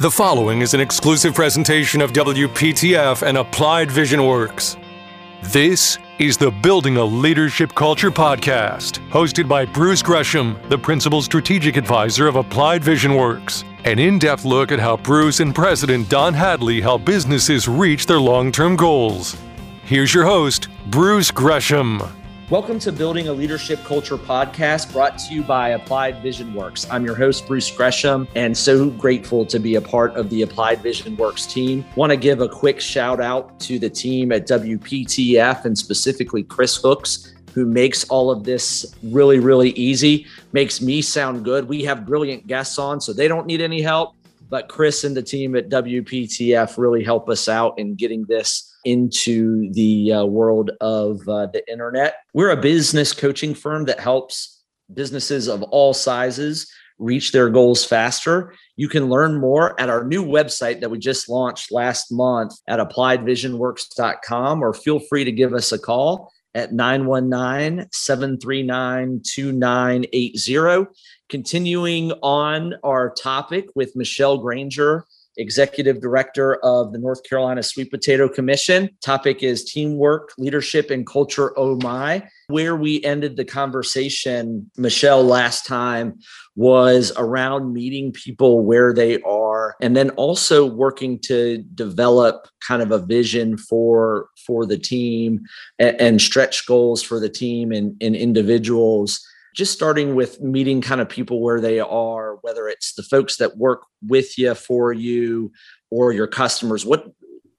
The following is an exclusive presentation of WPTF and Applied Vision Works. This is the Building a Leadership Culture podcast, hosted by Bruce Gresham, the Principal Strategic Advisor of Applied Vision Works. An in depth look at how Bruce and President Don Hadley help businesses reach their long term goals. Here's your host, Bruce Gresham. Welcome to Building a Leadership Culture podcast brought to you by Applied Vision Works. I'm your host, Bruce Gresham, and so grateful to be a part of the Applied Vision Works team. Want to give a quick shout out to the team at WPTF and specifically Chris Hooks, who makes all of this really, really easy, makes me sound good. We have brilliant guests on, so they don't need any help. But Chris and the team at WPTF really help us out in getting this into the uh, world of uh, the internet. We're a business coaching firm that helps businesses of all sizes reach their goals faster. You can learn more at our new website that we just launched last month at appliedvisionworks.com or feel free to give us a call at 919 739 2980. Continuing on our topic with Michelle Grainger executive director of the North Carolina Sweet Potato Commission. Topic is teamwork, leadership, and culture. Oh my. Where we ended the conversation, Michelle, last time was around meeting people where they are and then also working to develop kind of a vision for for the team and, and stretch goals for the team and, and individuals just starting with meeting kind of people where they are, whether it's the folks that work with you for you or your customers. What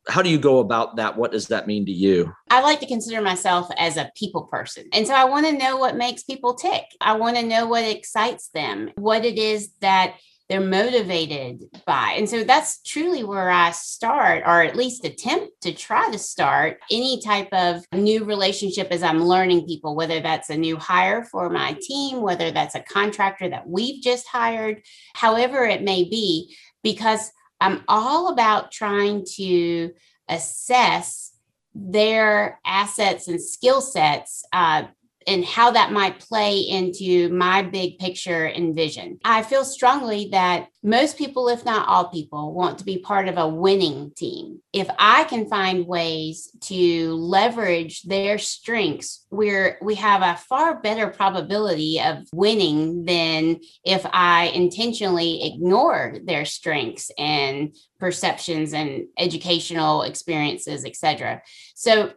how do you go about that? What does that mean to you? I like to consider myself as a people person. And so I want to know what makes people tick. I want to know what excites them, what it is that they're motivated by. And so that's truly where I start, or at least attempt to try to start any type of new relationship as I'm learning people, whether that's a new hire for my team, whether that's a contractor that we've just hired, however it may be, because I'm all about trying to assess their assets and skill sets uh, and how that might play into my big picture and vision. I feel strongly that most people, if not all people, want to be part of a winning team. If I can find ways to leverage their strengths, we're we have a far better probability of winning than if I intentionally ignore their strengths and perceptions and educational experiences, etc. So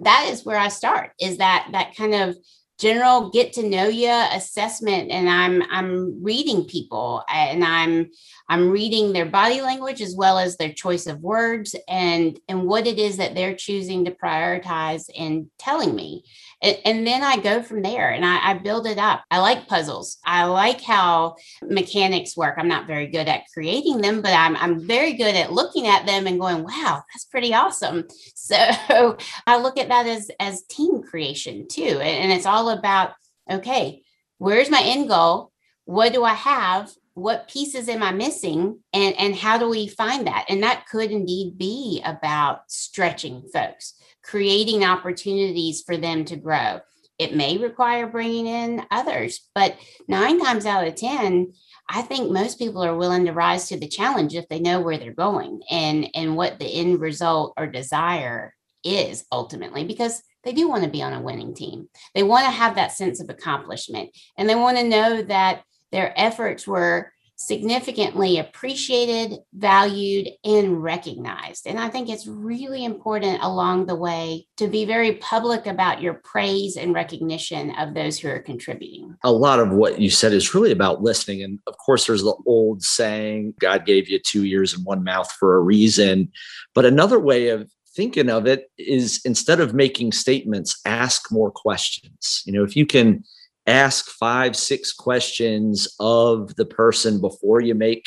that is where I start is that that kind of general get to know you assessment and i'm i'm reading people and i'm i'm reading their body language as well as their choice of words and and what it is that they're choosing to prioritize and telling me and, and then I go from there and I, I build it up. I like puzzles. I like how mechanics work. I'm not very good at creating them, but I'm, I'm very good at looking at them and going, wow, that's pretty awesome. So I look at that as, as team creation too. And, and it's all about, okay, where's my end goal? What do I have? what pieces am i missing and and how do we find that and that could indeed be about stretching folks creating opportunities for them to grow. It may require bringing in others, but nine times out of 10, I think most people are willing to rise to the challenge if they know where they're going and, and what the end result or desire is ultimately, because they do want to be on a winning team. They want to have that sense of accomplishment and they want to know that their efforts were significantly appreciated, valued, and recognized. And I think it's really important along the way to be very public about your praise and recognition of those who are contributing. A lot of what you said is really about listening. And of course, there's the old saying, God gave you two ears and one mouth for a reason. But another way of thinking of it is instead of making statements, ask more questions. You know, if you can ask five, six questions of the person before you make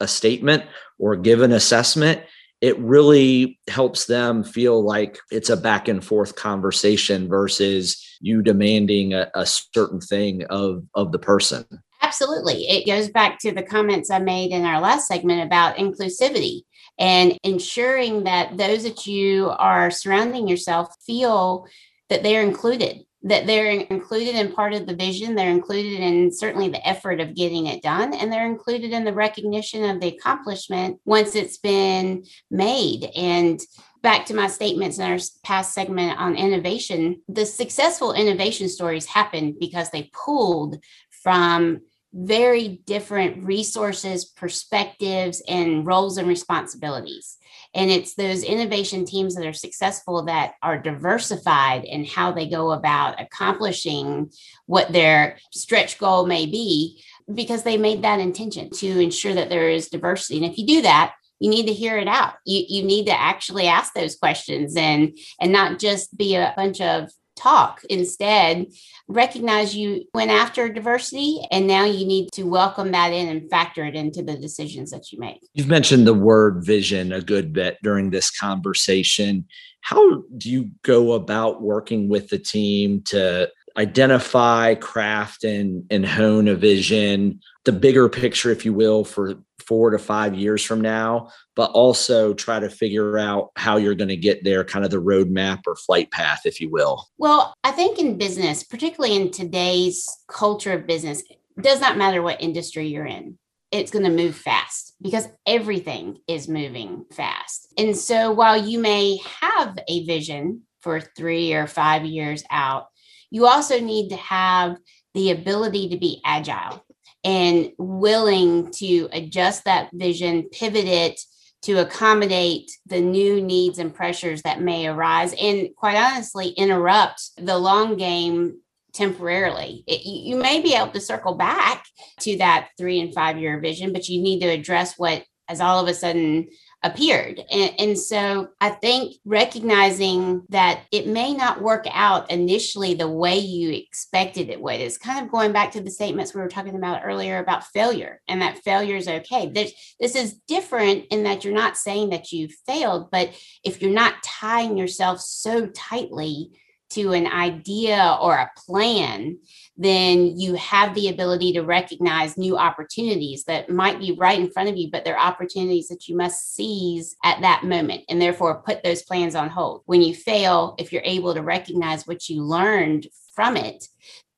a statement or give an assessment, it really helps them feel like it's a back and forth conversation versus you demanding a, a certain thing of, of the person. Absolutely. It goes back to the comments I made in our last segment about inclusivity and ensuring that those that you are surrounding yourself feel that they're included that they're included in part of the vision they're included in certainly the effort of getting it done and they're included in the recognition of the accomplishment once it's been made. And back to my statements in our past segment on innovation the successful innovation stories happen because they pulled from very different resources, perspectives, and roles and responsibilities. And it's those innovation teams that are successful that are diversified in how they go about accomplishing what their stretch goal may be, because they made that intention to ensure that there is diversity. And if you do that, you need to hear it out. You, you need to actually ask those questions and and not just be a bunch of talk. Instead, recognize you went after diversity and now you need to welcome that in and factor it into the decisions that you make. You've mentioned the word vision a good bit during this conversation. How do you go about working with the team to identify, craft, and, and hone a vision, the bigger picture, if you will, for four to five years from now, but also try to figure out how you're going to get there, kind of the roadmap or flight path, if you will? Well, I think in business, particularly in today's culture of business, it does not matter what industry you're in. It's going to move fast because everything is moving fast. And so while you may have a vision for three or five years out, you also need to have the ability to be agile and willing to adjust that vision, pivot it to accommodate the new needs and pressures that may arise, and quite honestly, interrupt the long game temporarily. It, you may be able to circle back to that three and five year vision, but you need to address what has all of a sudden appeared. And, and, so I think recognizing that it may not work out initially the way you expected it would is kind of going back to the statements we were talking about earlier about failure and that failure is okay. There's, this is different in that you're not saying that you failed, but if you're not tying yourself so tightly to an idea or a plan, then you have the ability to recognize new opportunities that might be right in front of you, but they're opportunities that you must seize at that moment and therefore put those plans on hold. When you fail, if you're able to recognize what you learned from it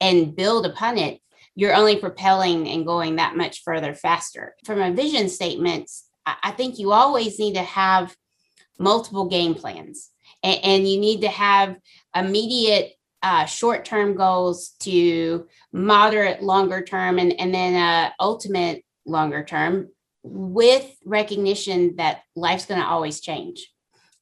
and build upon it, you're only propelling and going that much further faster. From a vision statement, I think you always need to have multiple game plans and, and you need to have immediate uh, short-term goals to moderate longer term and, and then uh, ultimate longer term with recognition that life's going to always change.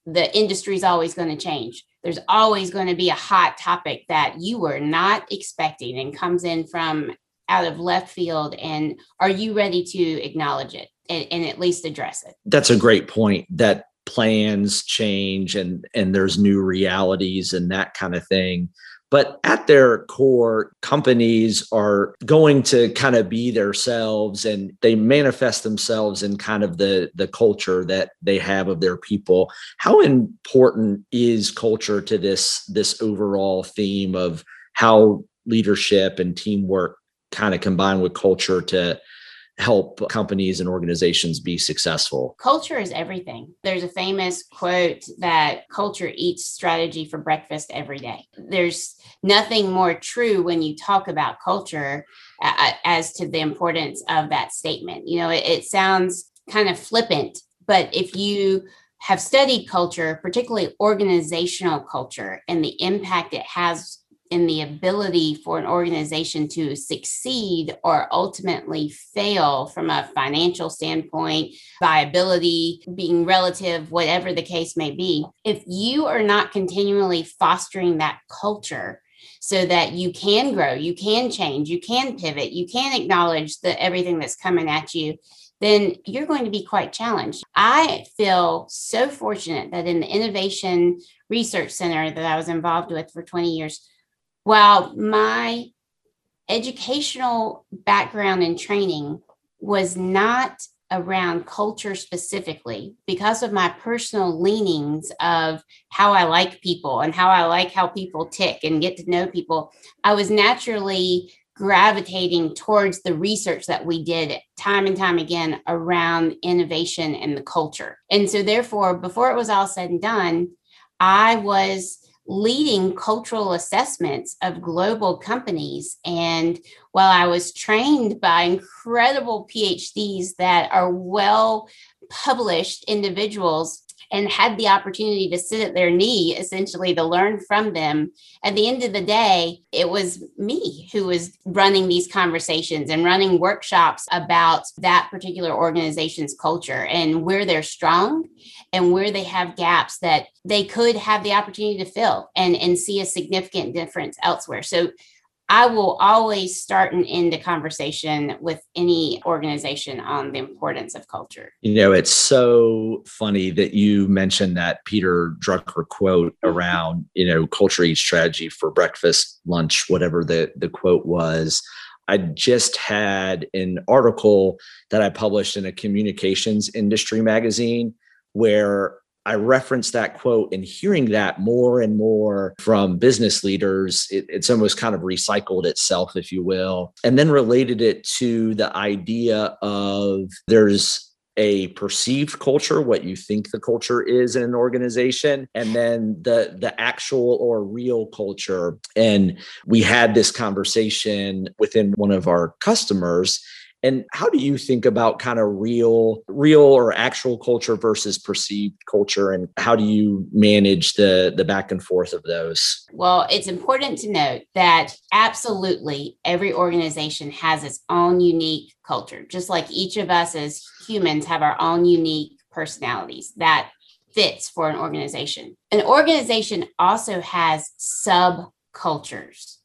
The industry is always going to change. There's always going to be a hot topic that you were not expecting and comes in from out of left field and are you ready to acknowledge it and, and at least address it? That's a great point that plans change and and there's new realities and that kind of thing. But at their core companies are going to kind of be themselves and they manifest themselves in kind of the the culture that they have of their people. How important is culture to this this overall theme of how leadership and teamwork kind of combine with culture to help companies and organizations be successful? Culture is everything. There's a famous quote that culture eats strategy for breakfast every day. There's nothing more true when you talk about culture uh, as to the importance of that statement. You know, it, it sounds kind of flippant, but if you have studied culture, particularly organizational culture, and the impact it has in the ability for an organization to succeed or ultimately fail from a financial standpoint, viability being relative, whatever the case may be, if you are not continually fostering that culture, so that you can grow, you can change, you can pivot, you can acknowledge the everything that's coming at you, then you're going to be quite challenged. I feel so fortunate that in the Innovation Research Center that I was involved with for 20 years, while my educational background and training was not around culture specifically because of my personal leanings of how I like people and how I like how people tick and get to know people, I was naturally gravitating towards the research that we did time and time again around innovation and the culture. And so, therefore, before it was all said and done, I was leading cultural assessments of global companies. And while I was trained by incredible PhDs that are well published individuals and had the opportunity to sit at their knee essentially to learn from them. At the end of the day it was me who was running these conversations and running workshops about that particular organization's culture and where they're strong and where they have gaps that they could have the opportunity to fill and and see a significant difference elsewhere. So I will always start and end a conversation with any organization on the importance of culture. You know, it's so funny that you mentioned that Peter Drucker quote mm-hmm. around, you know, culture eats strategy for breakfast, lunch, whatever the, the quote was. I just had an article that I published in a communications industry magazine where I reference that quote and hearing that more and more from business leaders, it, it's almost kind of recycled itself, if you will, and then related it to the idea of there's a perceived culture what you think the culture is in an organization and then the the actual or real culture. And we had this conversation within one of our customers and how do you think about kind of real, real or actual culture versus perceived culture? And how do you manage the, the back and forth of those? Well, it's important to note that absolutely every organization has its own unique culture, just like each of us as humans have our own unique personalities that fits for an organization. An organization also has subcultures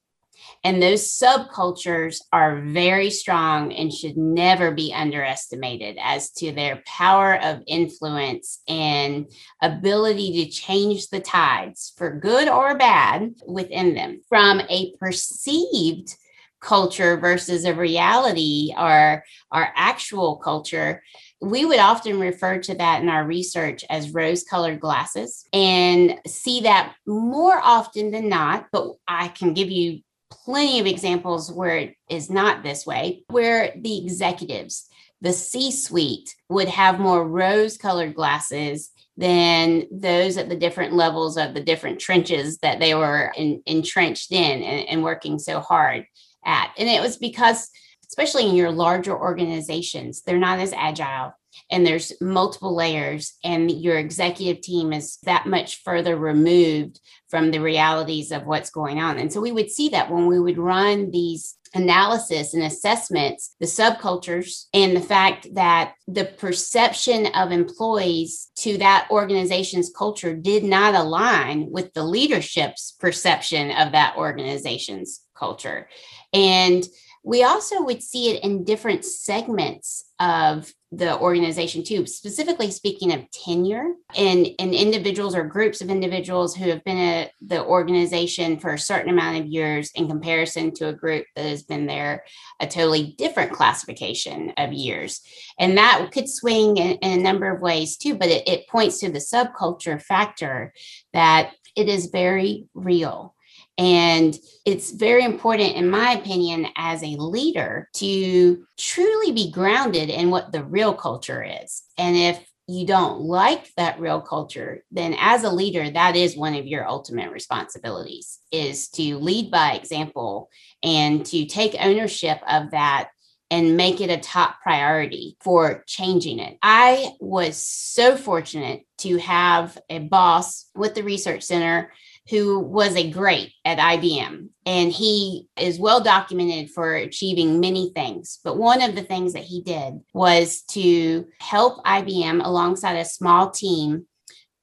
and those subcultures are very strong and should never be underestimated as to their power of influence and ability to change the tides for good or bad within them. From a perceived culture versus a reality or our actual culture, we would often refer to that in our research as rose colored glasses and see that more often than not. But I can give you plenty of examples where it is not this way, where the executives, the C suite would have more rose colored glasses than those at the different levels of the different trenches that they were in, entrenched in and, and working so hard at. And it was because, especially in your larger organizations, they're not as agile and there's multiple layers and your executive team is that much further removed from the realities of what's going on. And so we would see that when we would run these analysis and assessments the subcultures and the fact that the perception of employees to that organization's culture did not align with the leadership's perception of that organization's culture. And we also would see it in different segments of the organization too specifically speaking of tenure and, and individuals or groups of individuals who have been at the organization for a certain amount of years in comparison to a group that has been there a totally different classification of years. And that could swing in, in a number of ways too but it, it points to the subculture factor that it is very real and it's very important, in my opinion, as a leader to truly be grounded in what the real culture is. And if you don't like that real culture, then as a leader, that is one of your ultimate responsibilities is to lead by example and to take ownership of that and make it a top priority for changing it. I was so fortunate to have a boss with the research center who was a great at IBM. And he is well documented for achieving many things. But one of the things that he did was to help IBM alongside a small team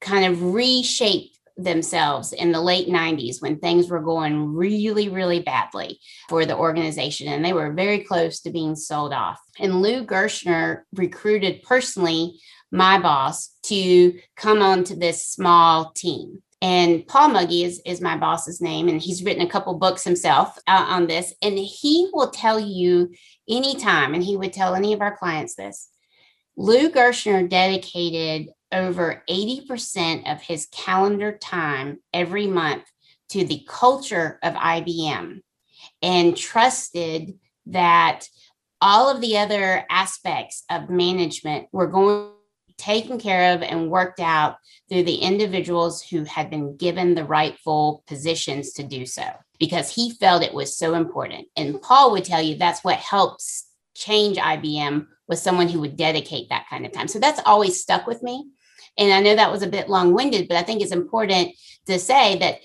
kind of reshape themselves in the late 90s when things were going really, really badly for the organization. And they were very close to being sold off. And Lou Gerstner recruited personally my boss to come onto this small team. And Paul Mugge is, is my boss's name, and he's written a couple books himself uh, on this. And he will tell you anytime, and he would tell any of our clients this. Lou Gerstner dedicated over 80% of his calendar time every month to the culture of IBM and trusted that all of the other aspects of management were going taken care of and worked out through the individuals who had been given the rightful positions to do so because he felt it was so important. And Paul would tell you that's what helps change IBM was someone who would dedicate that kind of time. So that's always stuck with me. And I know that was a bit long winded, but I think it's important to say that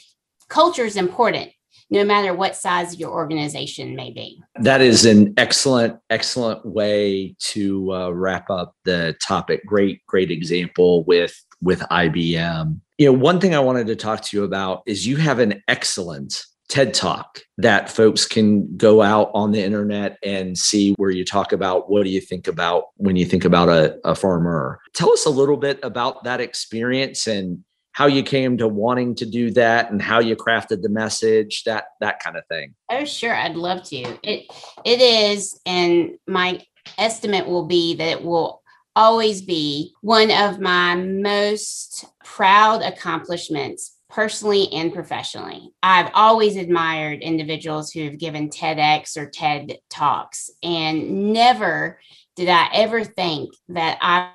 culture is important no matter what size your organization may be. That is an excellent, excellent way to uh, wrap up the topic. Great, great example with with IBM. You know, one thing I wanted to talk to you about is you have an excellent TED Talk that folks can go out on the internet and see where you talk about what do you think about when you think about a, a farmer. Tell us a little bit about that experience and how you came to wanting to do that and how you crafted the message that that kind of thing oh sure i'd love to it it is and my estimate will be that it will always be one of my most proud accomplishments personally and professionally. I've always admired individuals who have given TEDx or TED Talks, and never did I ever think that I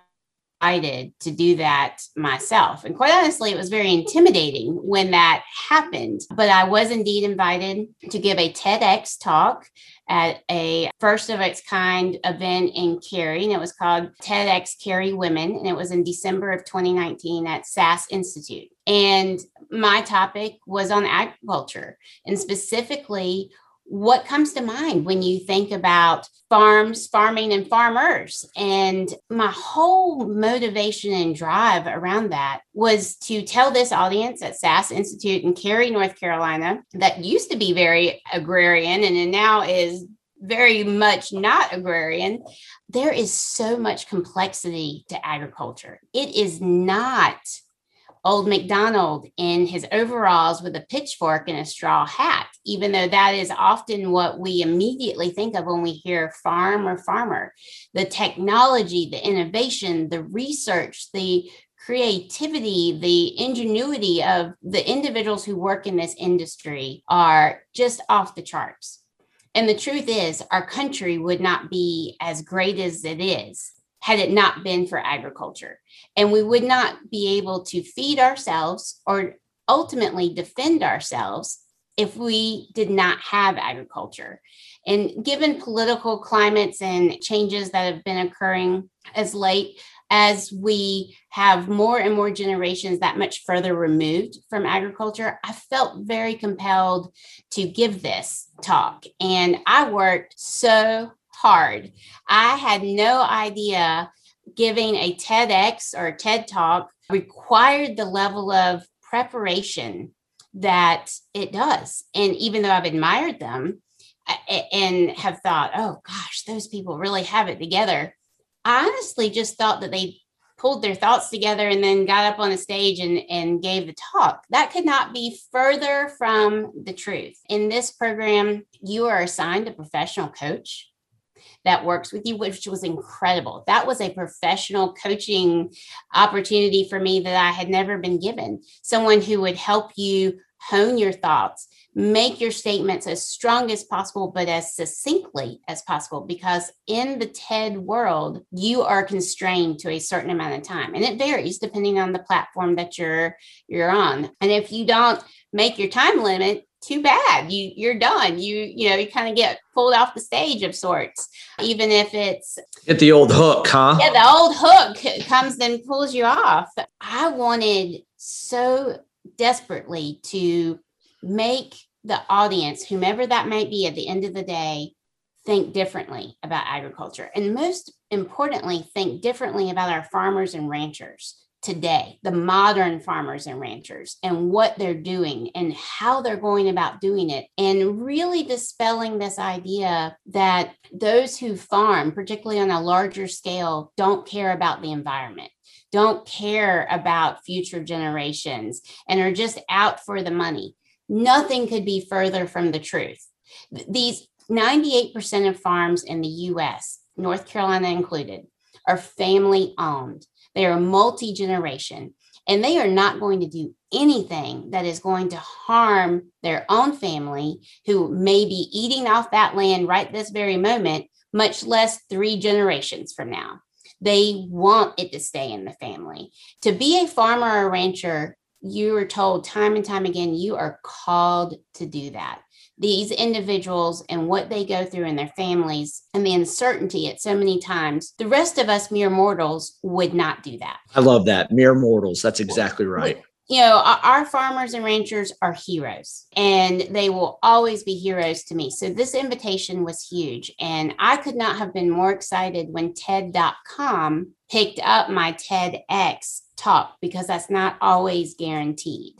invited to do that myself. And quite honestly, it was very intimidating when that happened. But I was indeed invited to give a TEDx talk at a first of its kind event in Cary, and it was called TEDx Cary Women, and it was in December of 2019 at SAS Institute. And my topic was on agriculture and specifically what comes to mind when you think about farms, farming, and farmers? And my whole motivation and drive around that was to tell this audience at SAS Institute in Cary, North Carolina, that used to be very agrarian and now is very much not agrarian. There is so much complexity to agriculture. It is not old MacDonald in his overalls with a pitchfork and a straw hat, even though that is often what we immediately think of when we hear farm or farmer. The technology, the innovation, the research, the creativity, the ingenuity of the individuals who work in this industry are just off the charts. And the truth is, our country would not be as great as it is had it not been for agriculture. And we would not be able to feed ourselves or ultimately defend ourselves if we did not have agriculture. And given political climates and changes that have been occurring as late, as we have more and more generations that much further removed from agriculture, I felt very compelled to give this talk. And I worked so hard. I had no idea giving a TEDx or a TED talk required the level of preparation that it does. And even though I've admired them and have thought, oh gosh, those people really have it together, I honestly just thought that they pulled their thoughts together and then got up on the stage and, and gave the talk. That could not be further from the truth. In this program, you are assigned a professional coach that works with you, which was incredible. That was a professional coaching opportunity for me that I had never been given. Someone who would help you hone your thoughts, make your statements as strong as possible, but as succinctly as possible. Because in the TED world, you are constrained to a certain amount of time, and it varies depending on the platform that you're you're on. And if you don't make your time limit, too bad. You you're done. You you know you kind of get pulled off the stage of sorts even if it's get the old hook huh? Yeah the old hook comes and pulls you off. I wanted so desperately to make the audience whomever that might be at the end of the day think differently about agriculture and most importantly think differently about our farmers and ranchers today, the modern farmers and ranchers, and what they're doing and how they're going about doing it, and really dispelling this idea that those who farm, particularly on a larger scale, don't care about the environment. Don't care about future generations and are just out for the money. Nothing could be further from the truth. These 98% of farms in the US, North Carolina included, are family owned. They are multi generation and they are not going to do anything that is going to harm their own family who may be eating off that land right this very moment, much less three generations from now. They want it to stay in the family. To be a farmer or rancher, you are told time and time again, you are called to do that. These individuals and what they go through in their families and the uncertainty at so many times, the rest of us mere mortals would not do that. I love that. Mere mortals. That's exactly right you know, our farmers and ranchers are heroes and they will always be heroes to me. So this invitation was huge. And I could not have been more excited when TED.com picked up my TEDx talk because that's not always guaranteed.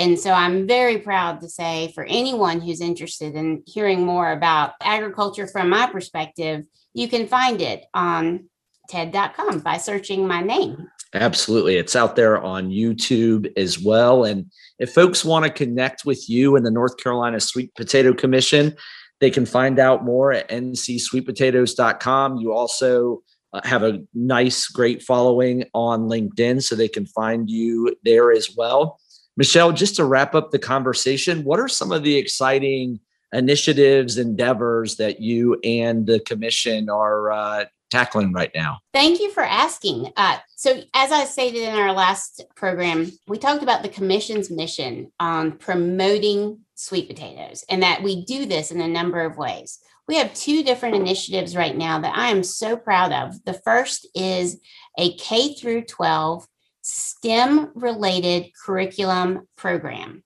And so I'm very proud to say for anyone who's interested in hearing more about agriculture from my perspective, you can find it on TED.com by searching my name. Absolutely. It's out there on YouTube as well. And if folks want to connect with you and the North Carolina Sweet Potato Commission, they can find out more at ncsweetpotatoes.com. You also uh, have a nice, great following on LinkedIn, so they can find you there as well. Michelle, just to wrap up the conversation, what are some of the exciting initiatives, endeavors that you and the commission are uh, tackling right now? Thank you for asking. Uh, so, as I stated in our last program, we talked about the Commission's mission on promoting sweet potatoes and that we do this in a number of ways. We have two different initiatives right now that I am so proud of. The first is a K through 12 STEM related curriculum program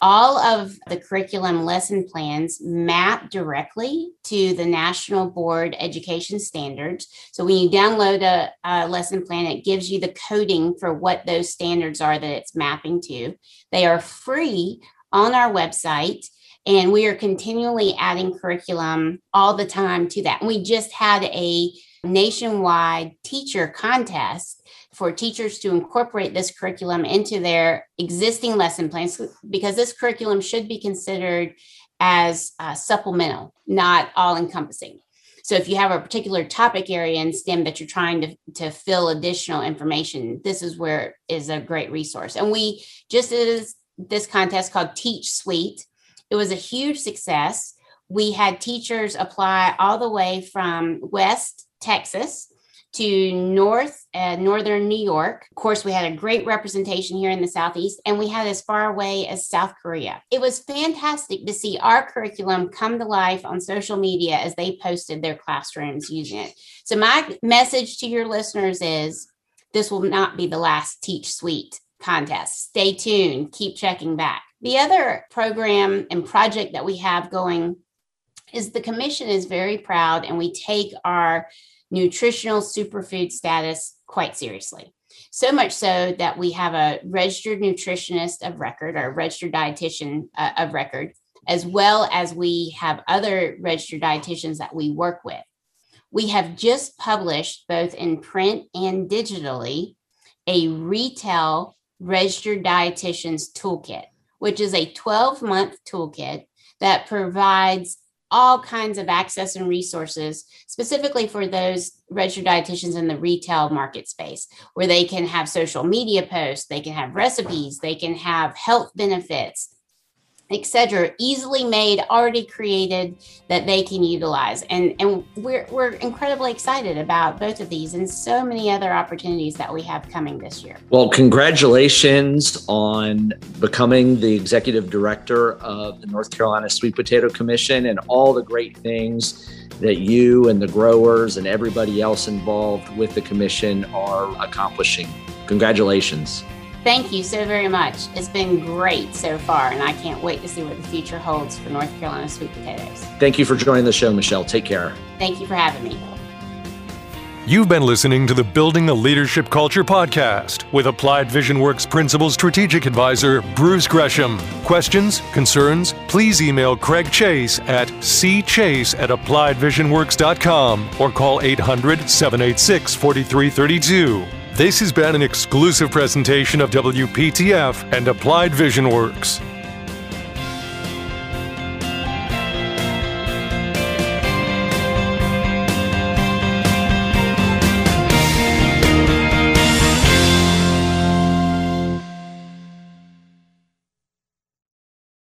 all of the curriculum lesson plans map directly to the National Board Education Standards. So when you download a, a, lesson plan, it gives you the coding for what those standards are that it's mapping to. They are free on our website. And we are continually adding curriculum all the time to that. And we just had a nationwide teacher contest for teachers to incorporate this curriculum into their existing lesson plans because this curriculum should be considered as uh, supplemental, not all encompassing. So if you have a particular topic area in STEM that you're trying to, to fill additional information, this is where is a great resource. And we just did this contest called Teach Sweet. It was a huge success. We had teachers apply all the way from West Texas to North uh, Northern New York. Of course, we had a great representation here in the Southeast, and we had as far away as South Korea. It was fantastic to see our curriculum come to life on social media as they posted their classrooms using it. So, my message to your listeners is this will not be the last Teach Sweet contest. Stay tuned, keep checking back. The other program and project that we have going is the commission is very proud and we take our nutritional superfood status quite seriously. So much so that we have a registered nutritionist of record or registered dietitian uh, of record, as well as we have other registered dietitians that we work with. We have just published both in print and digitally a retail registered dietitians toolkit, which is a 12 month toolkit that provides all kinds of access and resources specifically for those registered dietitians in the retail market space where they can have social media posts they can have recipes they can have health benefits etc easily made already created that they can utilize. And and we're, we're incredibly excited about both of these and so many other opportunities that we have coming this year. Well congratulations on becoming the executive director of the north carolina sweet potato commission and all the great things that you and the growers and everybody else involved with the commission are accomplishing. Congratulations Thank you so very much. It's been great so far, and I can't wait to see what the future holds for North Carolina sweet potatoes. Thank you for joining the show, Michelle. Take care. Thank you for having me. You've been listening to the Building a Leadership Culture podcast with Applied Vision Works Principal Strategic Advisor Bruce Gresham. Questions, concerns, please email Craig Chase at cchase at appliedvisionworks.com or call 800 786 4332. This has been an exclusive presentation of WPTF and Applied Vision Works.